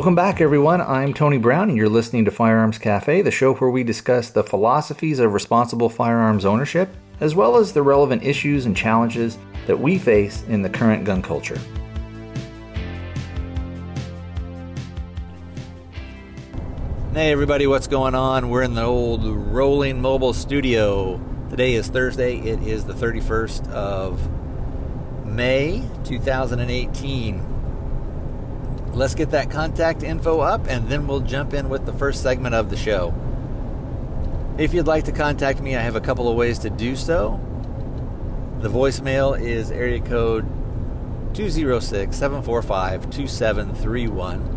Welcome back, everyone. I'm Tony Brown, and you're listening to Firearms Cafe, the show where we discuss the philosophies of responsible firearms ownership, as well as the relevant issues and challenges that we face in the current gun culture. Hey, everybody, what's going on? We're in the old Rolling Mobile studio. Today is Thursday, it is the 31st of May 2018 let's get that contact info up and then we'll jump in with the first segment of the show. If you'd like to contact me, I have a couple of ways to do so. The voicemail is area code 206 745 2731.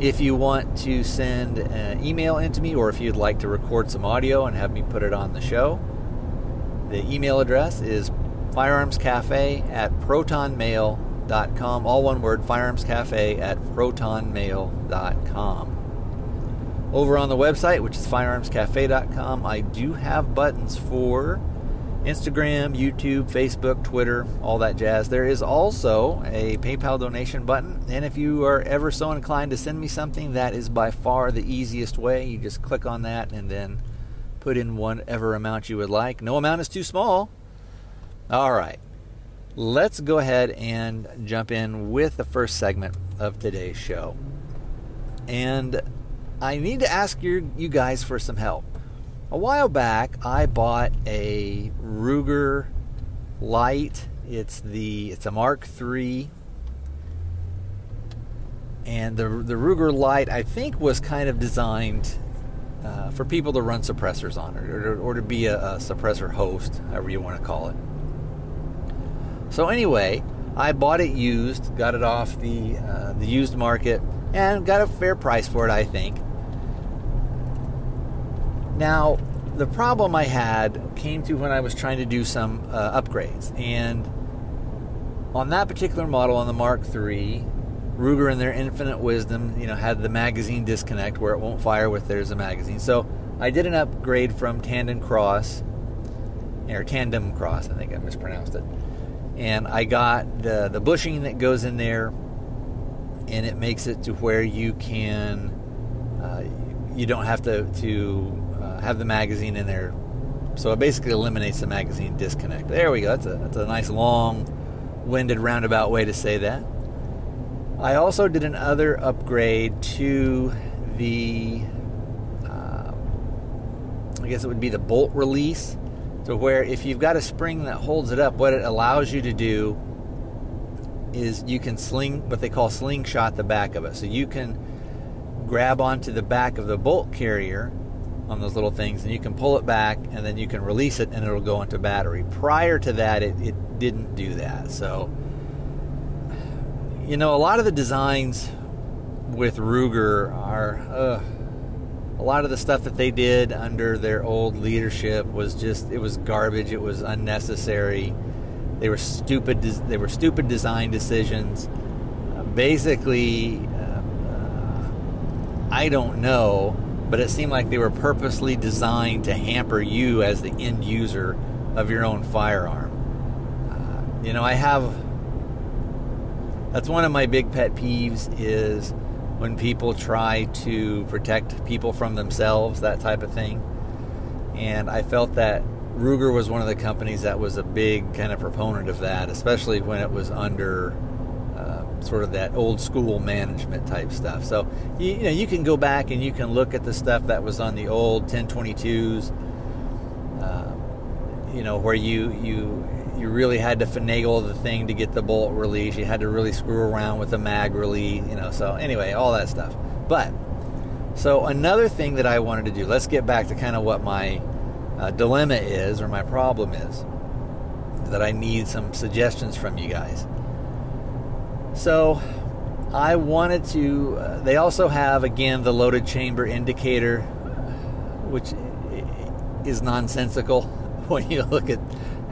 If you want to send an email into me or if you'd like to record some audio and have me put it on the show, the email address is firearmscafe at protonmail.com firearmscafe.com, all one word, firearmscafe at protonmail.com. Over on the website, which is firearmscafe.com, I do have buttons for Instagram, YouTube, Facebook, Twitter, all that jazz. There is also a PayPal donation button, and if you are ever so inclined to send me something, that is by far the easiest way. You just click on that and then put in whatever amount you would like. No amount is too small. All right let's go ahead and jump in with the first segment of today's show. And I need to ask you, you guys for some help. A while back, I bought a Ruger Lite. It's the it's a Mark III, and the the Ruger Lite I think was kind of designed uh, for people to run suppressors on it, or, or to be a, a suppressor host, however you want to call it. So anyway, I bought it used, got it off the uh, the used market, and got a fair price for it, I think. Now, the problem I had came to when I was trying to do some uh, upgrades, and on that particular model, on the Mark III, Ruger, in their infinite wisdom, you know, had the magazine disconnect where it won't fire with there's a magazine. So I did an upgrade from TandemKross, or TandemKross, I think I mispronounced it and I got the the bushing that goes in there, and it makes it to where you can uh, you don't have to to uh, have the magazine in there. So it basically eliminates the magazine disconnect. There we go. That's a that's a nice long-winded roundabout way to say that. I also did another upgrade to the uh, I guess it would be the bolt release to where if you've got a spring that holds it up, what it allows you to do is you can sling what they call slingshot the back of it. So you can grab onto the back of the bolt carrier on those little things and you can pull it back and then you can release it and it'll go into battery. Prior to that, it, it didn't do that. So, you know, a lot of the designs with Ruger are. Uh, a lot of the stuff that they did under their old leadership was just it was garbage. It was unnecessary. They were stupid they were stupid design decisions. Uh, basically uh, i don't know but it seemed like they were purposely designed to hamper you as the end user of your own firearm. Uh, you know i have that's one of my big pet peeves is when people try to protect people from themselves, that type of thing. And I felt that Ruger was one of the companies that was a big kind of proponent of that, especially when it was under uh, sort of that old school management type stuff. So you, you, know you can go back and you can look at the stuff that was on the old 1022s. Uh, you know where you you you really had to finagle the thing to get the bolt release. You had to really screw around with the mag release, you know. So anyway, all that stuff. But so another thing that I wanted to do. Let's get back to kind of what my uh, dilemma is or my problem is. That I need some suggestions from you guys. So I wanted to. Uh, they also have again the loaded chamber indicator, which is nonsensical when you look at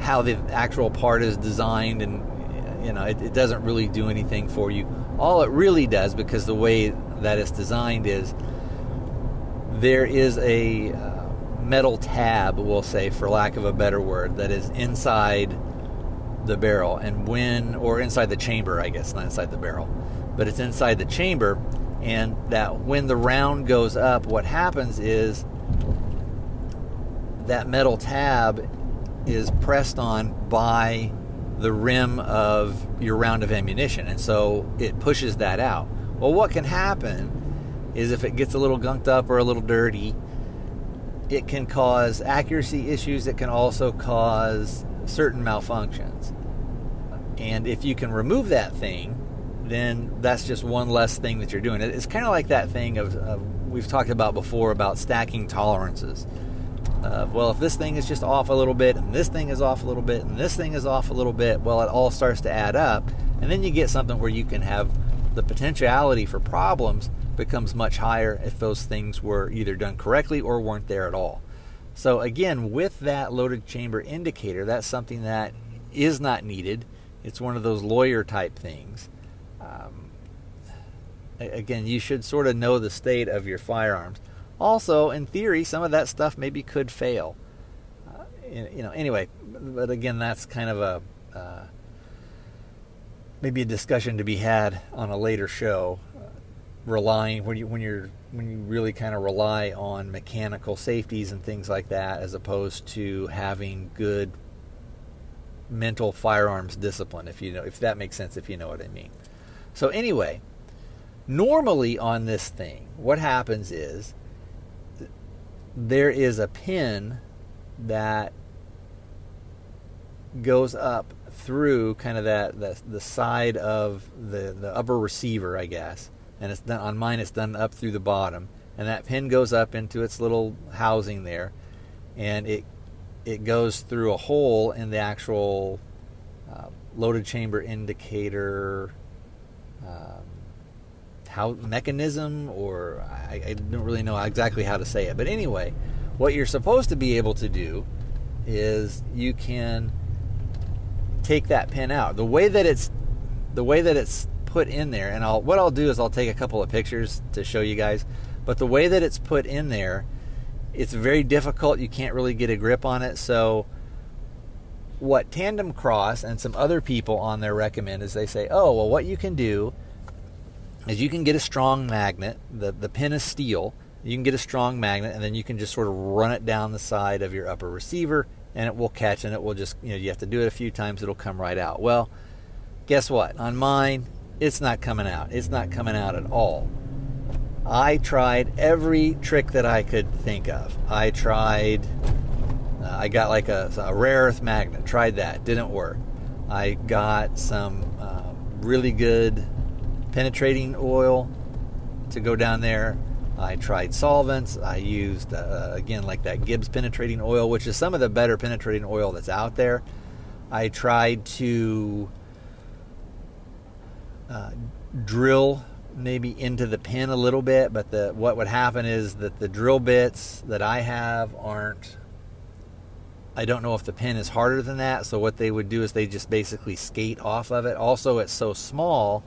how the actual part is designed and you know it, it, doesn't really do anything for you all it really does because the way that it's designed is there is a uh, metal tab we'll say for lack of a better word that is inside the barrel and when or inside the chamber i guess not inside the barrel but it's inside the chamber. And that when the round goes up, what happens is that metal tab is pressed on by the rim of your round of ammunition, and so it pushes that out. Well, what can happen is if it gets a little gunked up or a little dirty, it can cause accuracy issues. It can also cause certain malfunctions. And if you can remove that thing, then that's just one less thing that you're doing. It's kind of like that thing of, of we've talked about before about stacking tolerances. Well, if this thing is just off a little bit, and this thing is off a little bit, and this thing is off a little bit, well, it all starts to add up, and then you get something where you can have the potentiality for problems becomes much higher if those things were either done correctly or weren't there at all. So, again, with that loaded chamber indicator, that's something that is not needed. It's one of those lawyer type things. Um, again, you should sort of know the state of your firearms. Also, in theory, some of that stuff maybe could fail. Uh, you know, anyway, but again, that's kind of a uh, maybe a discussion to be had on a later show. Uh, relying when you when you're when you really kind of rely on mechanical safeties and things like that, as opposed to having good mental firearms discipline. If you know, if that makes sense, if you know what I mean. So anyway, normally on this thing, what happens is there is a pin that goes up through kind of that the, the side of the, the upper receiver, I guess. And it's done on mine. It's done up through the bottom, and that pin goes up into its little housing there, and it it goes through a hole in the actual uh, loaded chamber indicator um, how mechanism, or I, I don't really know exactly how to say it. But anyway, what you're supposed to be able to do is you can take that pin out. The way that it's the way that it's put in there, and I'll what I'll do is I'll take a couple of pictures to show you guys. But the way that it's put in there, it's very difficult. You can't really get a grip on it. So what TandemKross and some other people on there recommend is they say, oh well, what you can do is you can get a strong magnet. The the pin is steel. You can get a strong magnet, and then you can just sort of run it down the side of your upper receiver, and it will catch, and it will just you know you have to do it a few times. It'll come right out. Well, guess what? On mine, it's not coming out. It's not coming out at all. I tried every trick that I could think of. I tried. Uh, I got like a, a, rare earth magnet. Tried that. Didn't work. I got some uh, really good penetrating oil to go down there. I tried solvents. I used, uh, again, like that Gibbs penetrating oil, which is some of the better penetrating oil that's out there. I tried to uh, drill maybe into the pin a little bit, but the what would happen is that the drill bits that I have aren't. I don't know if the pin is harder than that, so what they would do is they just basically skate off of it. Also, it's so small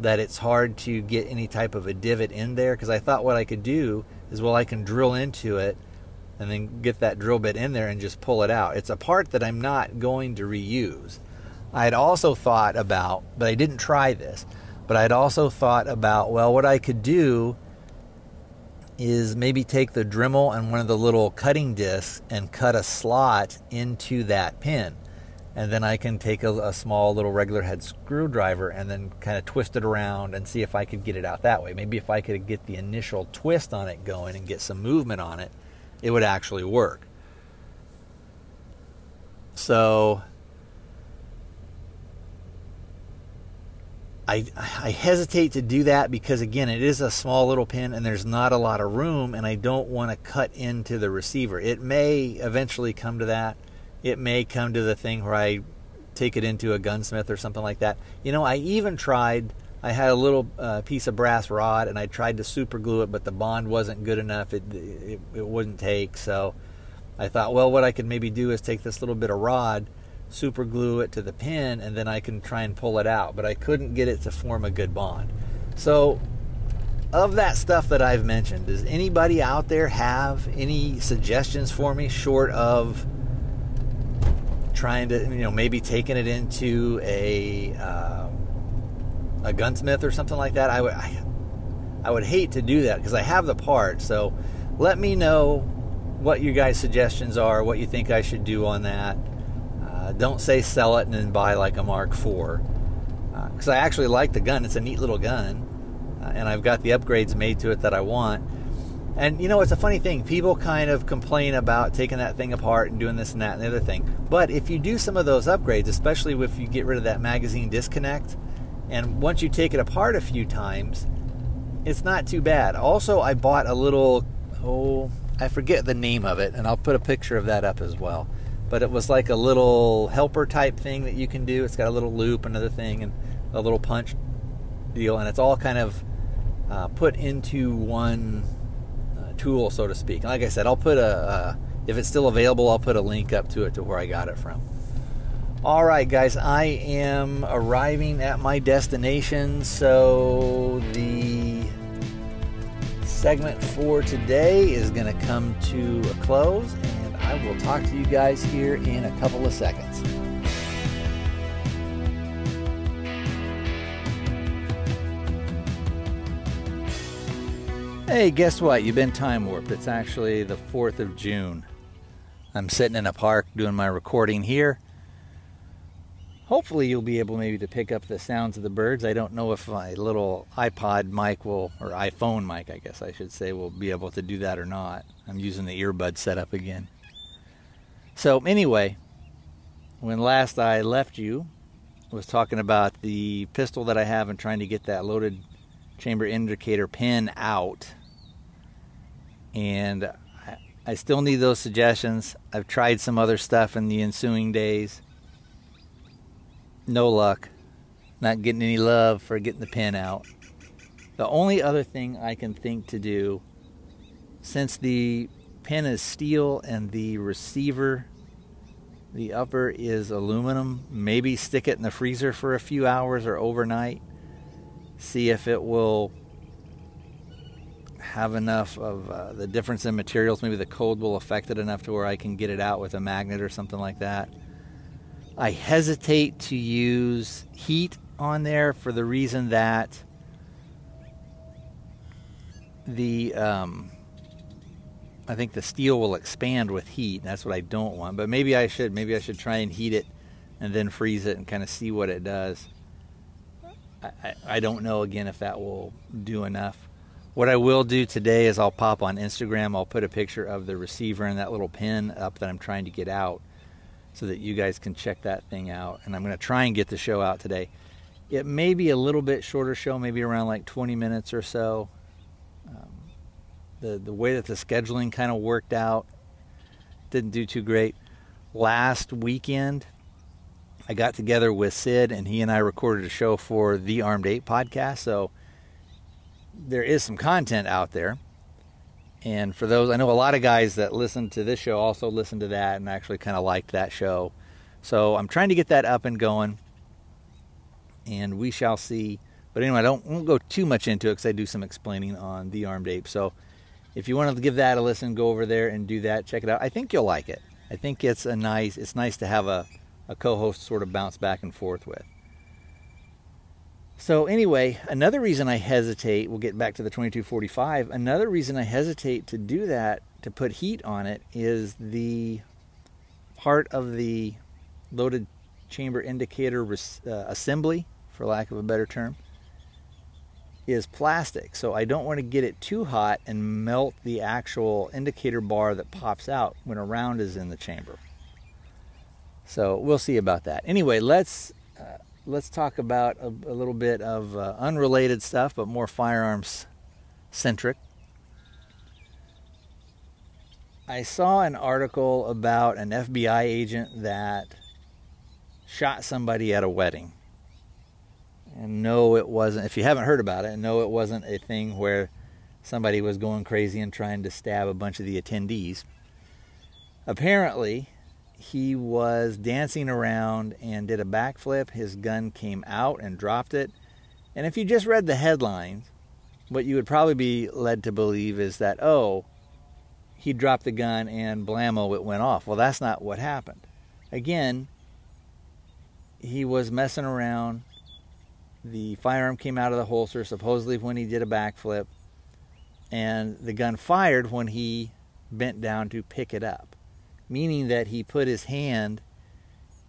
that it's hard to get any type of a divot in there because I thought what I could do is well I can drill into it and then get that drill bit in there and just pull it out. It's a part that I'm not going to reuse. I had also thought about, but I didn't try this, but I'd also thought about well what I could do is maybe take the Dremel and one of the little cutting discs and cut a slot into that pin and then I can take a, a, small little regular head screwdriver and then kind of twist it around and see if I could get it out that way. Maybe if I could get the initial twist on it going and get some movement on it, it would actually work. So I, I hesitate to do that because again it is a small little pin and there's not a lot of room and I don't want to cut into the receiver. It may eventually come to that it may come to the thing where I take it into a gunsmith or something like that. You know, I even tried. I had a little uh, piece of brass rod and I tried to super glue it, but the bond wasn't good enough. It, it it wouldn't take. So I thought, well, what I could maybe do is take this little bit of rod, super glue it to the pin, and then I can try and pull it out. But I couldn't get it to form a good bond. So of that stuff that I've mentioned, does anybody out there have any suggestions for me short of trying to, you know, maybe taking it into a um, a gunsmith or something like that. I would I, I would hate to do that because I have the part. So let me know what your guys' suggestions are, what you think I should do on that. Uh, don't say sell it and then buy like a Mark IV because uh, I actually like the gun. It's a neat little gun, uh, and I've got the upgrades made to it that I want. And you know, it's a funny thing. People kind of complain about taking that thing apart and doing this and that and the other thing. But if you do some of those upgrades, especially if you get rid of that magazine disconnect, and once you take it apart a few times, it's not too bad. Also, I bought a little, oh, I forget the name of it, and I'll put a picture of that up as well. But it was like a little helper type thing that you can do. It's got a little loop, another thing, and a little punch deal, and it's all kind of uh, put into one tool, so to speak. Like I said, I'll put a, if it's still available, I'll put a link up to it to where I got it from. All right, guys, I am arriving at my destination, so the segment for today is going to come to a close, and I will talk to you guys here in a couple of seconds. Hey, guess what? You've been time warped. It's actually the 4th of June. I'm sitting in a park doing my recording here. Hopefully, you'll be able maybe to pick up the sounds of the birds. I don't know if my little iPod mic will, or iPhone mic, I guess I should say, will be able to do that or not. I'm using the earbud setup again. So, anyway, when last I left you, I was talking about the pistol that I have and trying to get that loaded chamber indicator pin out. And I, still need those suggestions. I've tried some other stuff in the ensuing days. No luck. Not getting any love for getting the pin out. The only other thing I can think to do, since the pin is steel and the receiver, the upper is aluminum, maybe stick it in the freezer for a few hours or overnight see if it will have enough of uh, the difference in materials. Maybe the cold will affect it enough to where I can get it out with a magnet or something like that. I hesitate to use heat on there for the reason that the um, I think the steel will expand with heat. That's what I don't want. But maybe I should. Maybe I should try and heat it and then freeze it and kind of see what it does. I, I don't know again if that will do enough. What I will do today is I'll pop on Instagram. I'll put a picture of the receiver and that little pin up that I'm trying to get out so that you guys can check that thing out. And I'm going to try and get the show out today. It may be a little bit shorter show, maybe around like 20 minutes or so. Um, the, the way that the scheduling kind of worked out didn't do too great. Last weekend, I got together with Sid and he and I recorded a show for the Armed Ape podcast. So there is some content out there. And for those, I know a lot of guys that listen to this show also listen to that and actually kind of liked that show. So I'm trying to get that up and going. And we shall see. But anyway, I don't won't go too much into it because I do some explaining on the Armed Ape. So if you want to give that a listen, go over there and do that. Check it out. I think you'll like it. I think it's a nice. It's nice to have a a co-host sort of bounce back and forth with. So anyway, another reason I hesitate, we'll get back to the 2245, another reason I hesitate to do that, to put heat on it, is the part of the loaded chamber indicator uh, assembly, for lack of a better term, is plastic. So I don't want to get it too hot and melt the actual indicator bar that pops out when a round is in the chamber. So we'll see about that. Anyway, let's uh, let's talk about a, a little bit of uh, unrelated stuff, but more firearms centric. I saw an article about an FBI agent that shot somebody at a wedding. And no, it wasn't, if you haven't heard about it, no, it wasn't a thing where somebody was going crazy and trying to stab a bunch of the attendees. Apparently, he was dancing around and did a backflip. His gun came out and dropped it. And if you just read the headlines, what you would probably be led to believe is that, oh, he dropped the gun and blammo, it went off. Well, that's not what happened. Again, he was messing around. the firearm came out of the holster supposedly when he did a backflip, and the gun fired when he bent down to pick it up, meaning that he put his hand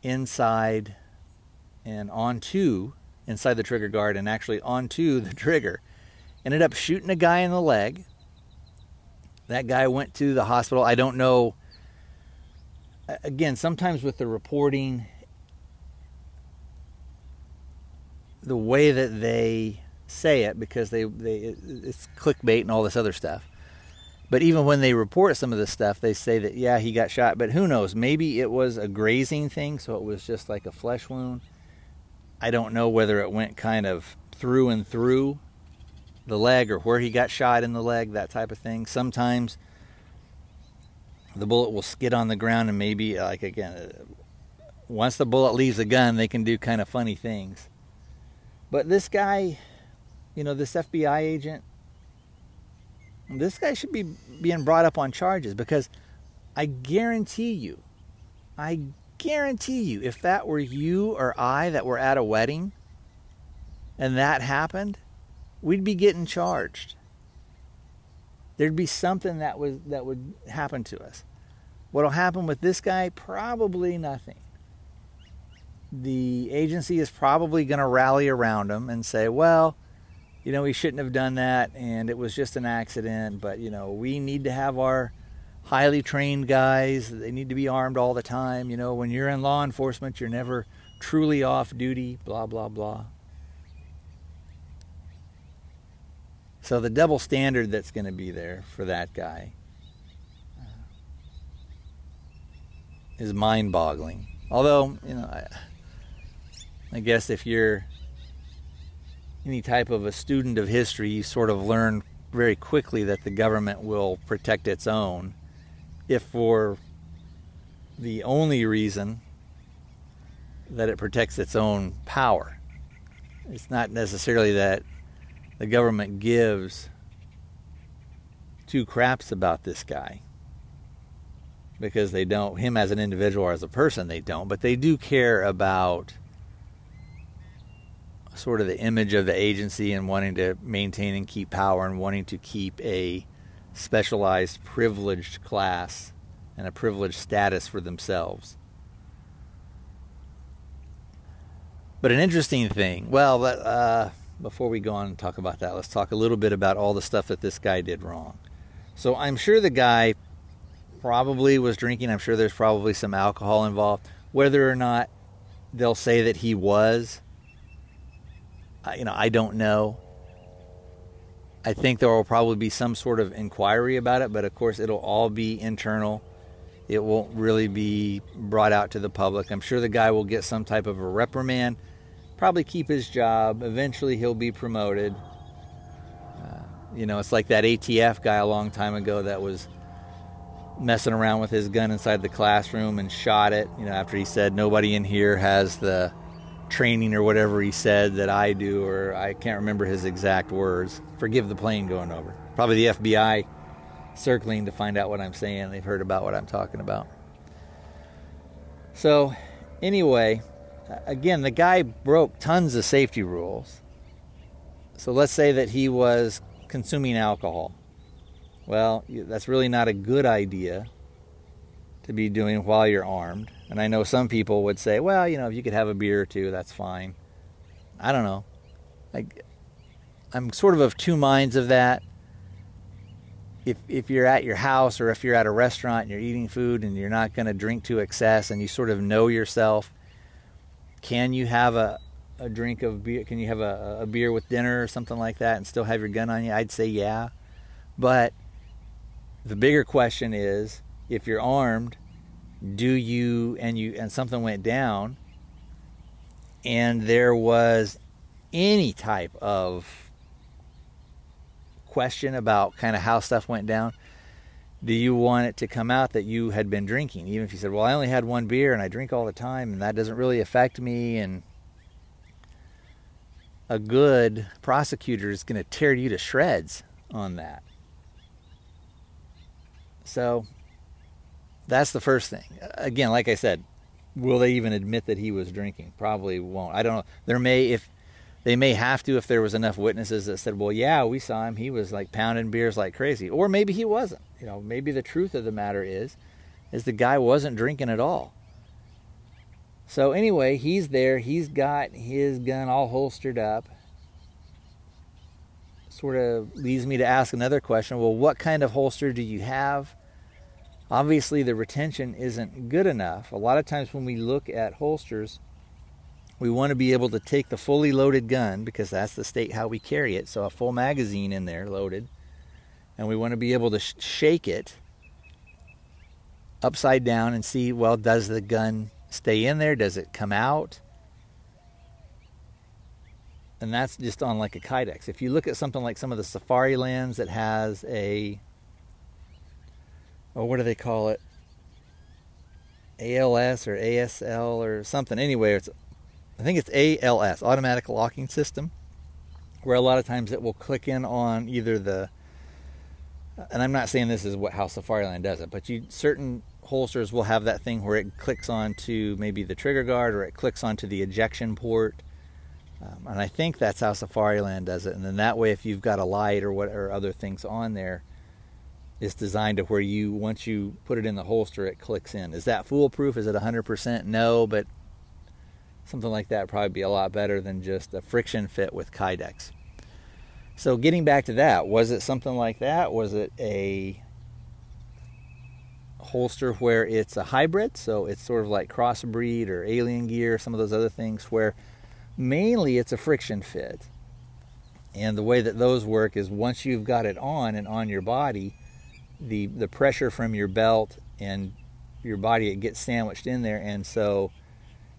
inside and onto inside the trigger guard and actually onto the trigger. Ended up shooting a guy in the leg. That guy went to the hospital. I don't know. Again, sometimes with the reporting, the way that they say it, because they, they it's clickbait and all this other stuff. But even when they report some of this stuff, they say that yeah he got shot. But who knows? Maybe it was a grazing thing, so it was just like a flesh wound. I don't know whether it went kind of through and through the leg or where he got shot in the leg, that type of thing. Sometimes the bullet will skid on the ground and maybe, like again, uh, once the bullet leaves the gun, they can do kind of funny things. But this guy, you know, this FBI agent, this guy should be being brought up on charges because I guarantee you, I guarantee you, if that were you or I that were at a wedding and that happened, we'd be getting charged. There'd be something that was that would happen to us. What'll happen with this guy? Probably nothing. The agency is probably going to rally around him and say, "Well, you know, he shouldn't have done that and it was just an accident, but you know, we need to have our highly trained guys. They need to be armed all the time. You know, when you're in law enforcement, you're never truly off duty, blah, blah, blah. So the double standard that's going to be there for that guy uh, is mind boggling. Although, you know, I, I guess if you're any type of a student of history, you sort of learn very quickly that the government will protect its own if for the only reason that it protects its own power. It's not necessarily that the government gives two craps about this guy because they don't, him as an individual or as a person, they don't, but they do care about sort of the image of the agency and wanting to maintain and keep power and wanting to keep a specialized, privileged class and a privileged status for themselves. But an interesting thing, well, uh, before we go on and talk about that, let's talk a little bit about all the stuff that this guy did wrong. So I'm sure the guy probably was drinking. I'm sure there's probably some alcohol involved. Whether or not they'll say that he was, you know, I don't know. I think there will probably be some sort of inquiry about it, but of course, it'll all be internal. It won't really be brought out to the public. I'm sure the guy will get some type of a reprimand, probably keep his job. Eventually, he'll be promoted. Uh, you know, it's like that ATF guy a long time ago that was messing around with his gun inside the classroom and shot it. You know, after he said nobody in here has the training or whatever he said that I do, or I can't remember his exact words. Forgive the plane going over. Probably the FBI circling to find out what I'm saying. They've heard about what I'm talking about. So, anyway, again, the guy broke tons of safety rules. So, let's say that he was consuming alcohol. Well, that's really not a good idea to be doing while you're armed. And I know some people would say, well, you know, if you could have a beer or two, that's fine. I don't know. I, I'm sort of of two minds of that. If, if you're at your house or if you're at a restaurant and you're eating food and you're not going to drink to excess and you sort of know yourself, can you have a, a drink of beer? Can you have a, a beer with dinner or something like that and still have your gun on you? I'd say yeah. But the bigger question is if you're armed do you and you and something went down and there was any type of question about kind of how stuff went down do you want it to come out that you had been drinking? Even if you said well i only had one beer and i drink all the time and that doesn't really affect me and a good prosecutor is going to tear you to shreds on that. So that's the first thing. Again, like I said, will they even admit that he was drinking? Probably won't. I don't know. There may if They may have to if there was enough witnesses that said, "Well, yeah, we saw him. He was like pounding beers like crazy," or maybe he wasn't. You know, maybe the truth of the matter is, is the guy wasn't drinking at all. So anyway, he's there. He's got his gun all holstered up. Sort of leads me to ask another question. Well, what kind of holster do you have? Obviously, the retention isn't good enough. A lot of times when we look at holsters, we want to be able to take the fully loaded gun because that's the state how we carry it. So a full magazine in there loaded. And we want to be able to sh- shake it upside down and see well, does the gun stay in there? Does it come out? And that's just on like a Kydex. If you look at something like some of the Safarilands that has a, oh, what do they call it? ALS or ASL or something. Anyway, it's I think it's ALS, automatic locking system, where a lot of times it will click in on either the, and I'm not saying this is what how Safariland does it, but you certain holsters will have that thing where it clicks onto maybe the trigger guard or it clicks onto the ejection port. Um, and I think that's how Safariland does it. And then that way, if you've got a light or what or other things on there, it's designed to where you once you put it in the holster, it clicks in. Is that foolproof? Is it 100%? No, but something like that probably be a lot better than just a friction fit with Kydex. So getting back to that, was it something like that? Was it a holster where it's a hybrid, so it's sort of like crossbreed or alien gear, some of those other things where mainly it's a friction fit. And the way that those work is once you've got it on and on your body, the the pressure from your belt and your body it gets sandwiched in there and so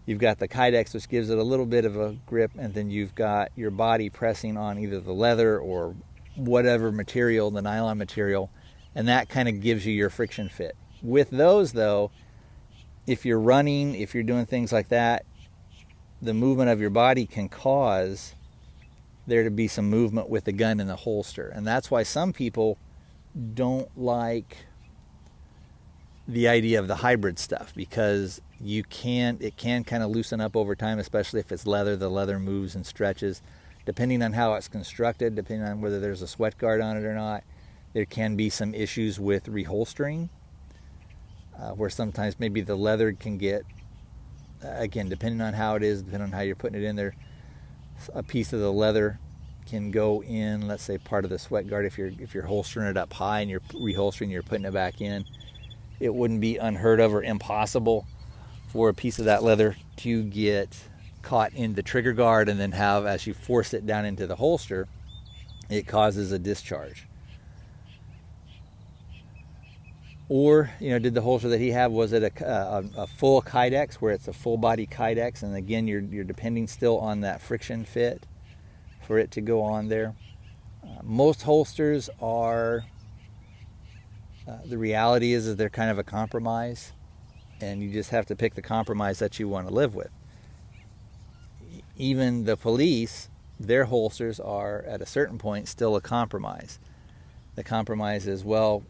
You've got the Kydex, which gives it a little bit of a grip, and then you've got your body pressing on either the leather or whatever material, the nylon material, and that kind of gives you your friction fit. With those, though, if you're running, if you're doing things like that, the movement of your body can cause there to be some movement with the gun in the holster. And that's why some people don't like the idea of the hybrid stuff because you can it can kind of loosen up over time especially if it's leather the leather moves and stretches. Depending on how it's constructed depending on whether there's a sweat guard on it or not there can be some issues with reholstering uh, where sometimes maybe the leather can get uh, again depending on how it is depending on how you're putting it in there a piece of the leather can go in let's say part of the sweat guard if you're if you're holstering it up high and you're reholstering you're putting it back in it wouldn't be unheard of or impossible for a piece of that leather to get caught in the trigger guard and then have, as you force it down into the holster, it causes a discharge. Or, you know, did the holster that he had, was it a, a, a, full Kydex where it's a full body Kydex? And again, you're, you're depending still on that friction fit for it to go on there. Uh, most holsters are, uh, the reality is, is they're kind of a compromise and you just have to pick the compromise that you want to live with. Even the police, their holsters are at a certain point still a compromise. The compromise is well,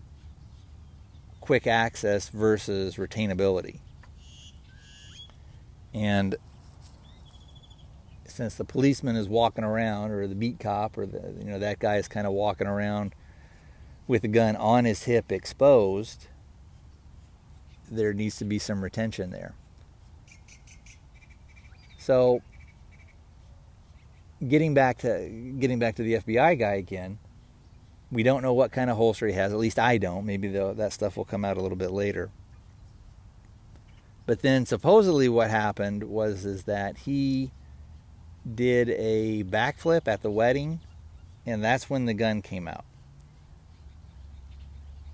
quick access versus retainability. And since the policeman is walking around, or the beat cop, or the you know that guy is kind of walking around with the gun on his hip exposed, there needs to be some retention there. So getting back to getting back to the FBI guy again, we don't know what kind of holster he has. At least I don't. Maybe the, that stuff will come out a little bit later. But then supposedly what happened was is that he did a backflip at the wedding, and that's when the gun came out.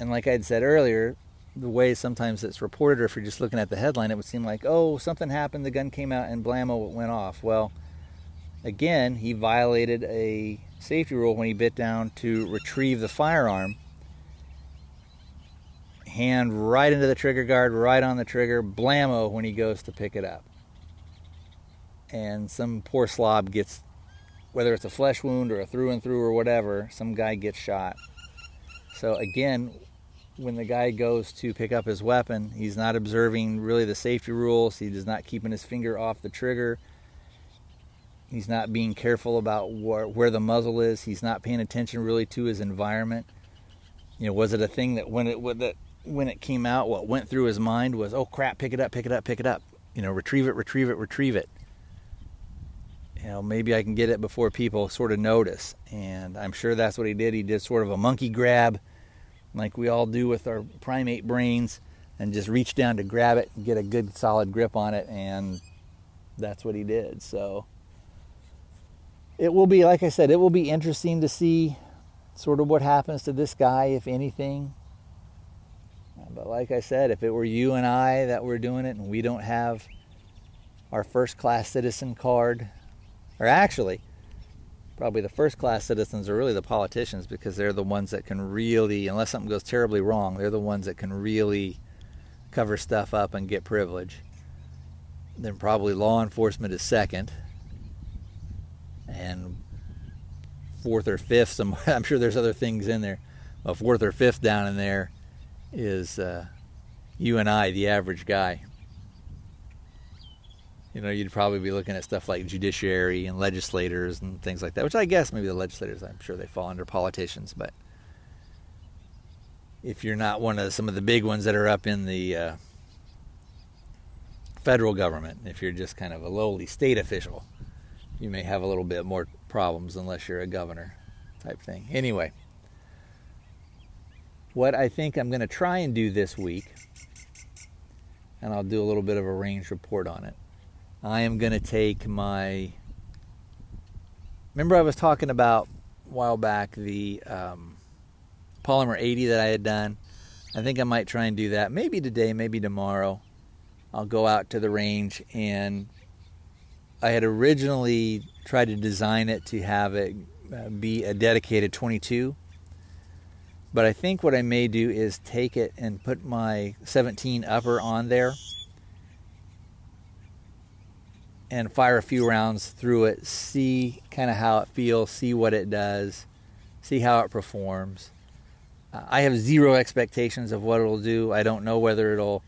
And like I'd said earlier, the way sometimes it's reported, or if you're just looking at the headline, it would seem like, oh, something happened, the gun came out, and blammo, oh, it went off. Well, again, he violated a safety rule when he bit down to retrieve the firearm. Hand right into the trigger guard, right on the trigger, blammo oh, when he goes to pick it up. And some poor slob gets, whether it's a flesh wound or a through and through or whatever, some guy gets shot. So again, when the guy goes to pick up his weapon, he's not observing really the safety rules. He is not keeping his finger off the trigger. He's not being careful about where, where the muzzle is. He's not paying attention really to his environment. You know, was it a thing that when it that when it came out, what went through his mind was, "Oh crap, pick it up, pick it up, pick it up." You know, retrieve it, retrieve it, retrieve it. You know, maybe I can get it before people sort of notice. And I'm sure that's what he did. He did sort of a monkey grab, like we all do with our primate brains, and just reach down to grab it and get a good solid grip on it. And that's what he did. So it will be, like I said, it will be interesting to see sort of what happens to this guy, if anything. But like I said, if it were you and I that were doing it and we don't have our first class citizen card, or actually, probably the first class citizens are really the politicians because they're the ones that can really, unless something goes terribly wrong, they're the ones that can really cover stuff up and get privilege. Then probably law enforcement is second. And fourth or fifth, some, I'm sure there's other things in there. But fourth or fifth down in there is uh, you and I, the average guy. You know, you'd probably be looking at stuff like judiciary and legislators and things like that, which I guess maybe the legislators, I'm sure they fall under politicians, but if you're not one of some of the big ones that are up in the uh, federal government, if you're just kind of a lowly state official, you may have a little bit more problems unless you're a governor type thing. Anyway, what I think I'm going to try and do this week, and I'll do a little bit of a range report on it. I am going to take my. Remember, I was talking about a while back the um, polymer 80 that I had done. I think I might try and do that. Maybe today, maybe tomorrow. I'll go out to the range and I had originally tried to design it to have it uh, be a dedicated 22 but I think what I may do is take it and put my 17 upper on there and fire a few rounds through it, see kind of how it feels, see what it does, see how it performs. Uh, I have zero expectations of what it'll do. I don't know whether it'll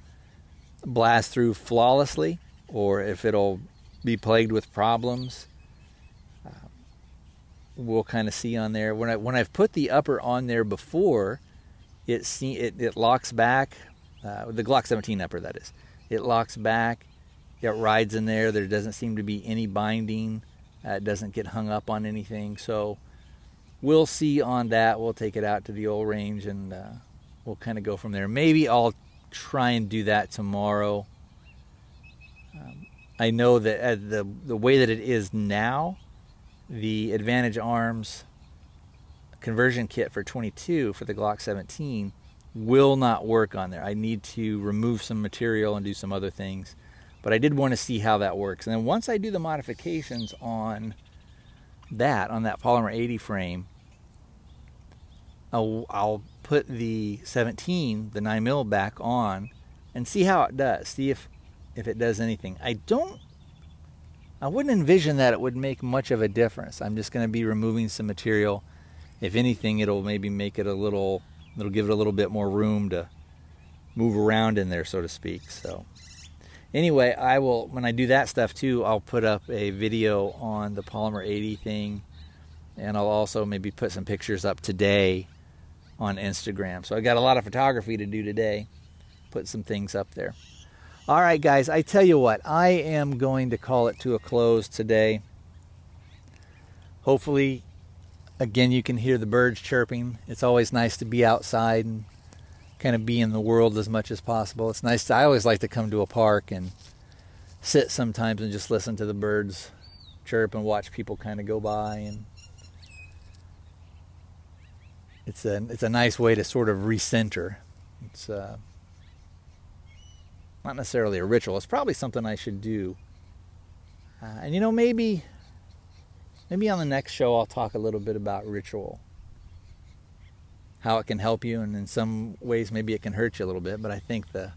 blast through flawlessly or if it'll be plagued with problems we'll kind of see on there when I when I've put the upper on there before, it see it, it locks back, uh, the Glock 17 upper that is, it locks back, it rides in there. There doesn't seem to be any binding. Uh, it doesn't get hung up on anything. So we'll see on that. We'll take it out to the old range and uh, we'll kind of go from there. Maybe I'll try and do that tomorrow. Um, I know that uh, the the way that it is now the Advantage Arms conversion kit for 22 for the Glock 17 will not work on there. I need to remove some material and do some other things. But I did want to see how that works. And then once I do the modifications on that, on that Polymer 80 frame, I'll, I'll put the 17, the 9 mil back on and see how it does. See if, if it does anything. I don't I wouldn't envision that it would make much of a difference. I'm just going to be removing some material. If anything, it'll maybe make it a little, it'll give it a little bit more room to move around in there, so to speak. So, anyway, I will, when I do that stuff too, I'll put up a video on the Polymer 80 thing. And I'll also maybe put some pictures up today on Instagram. So I got a lot of photography to do today. Put some things up there. All right, guys, I tell you what, I am going to call it to a close today. Hopefully, again, you can hear the birds chirping. It's always nice to be outside and kind of be in the world as much as possible. It's nice. To, I always like to come to a park and sit sometimes and just listen to the birds chirp and watch people kind of go by and it's a it's a nice way to sort of recenter. It's uh, not necessarily a ritual. It's probably something I should do. Uh, and you know, maybe maybe on the next show I'll talk a little bit about ritual. How it can help you and in some ways maybe it can hurt you a little bit, but I think the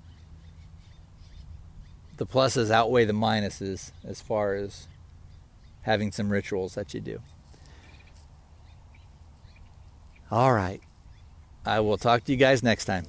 the pluses outweigh the minuses as far as having some rituals that you do. All right. I will talk to you guys next time.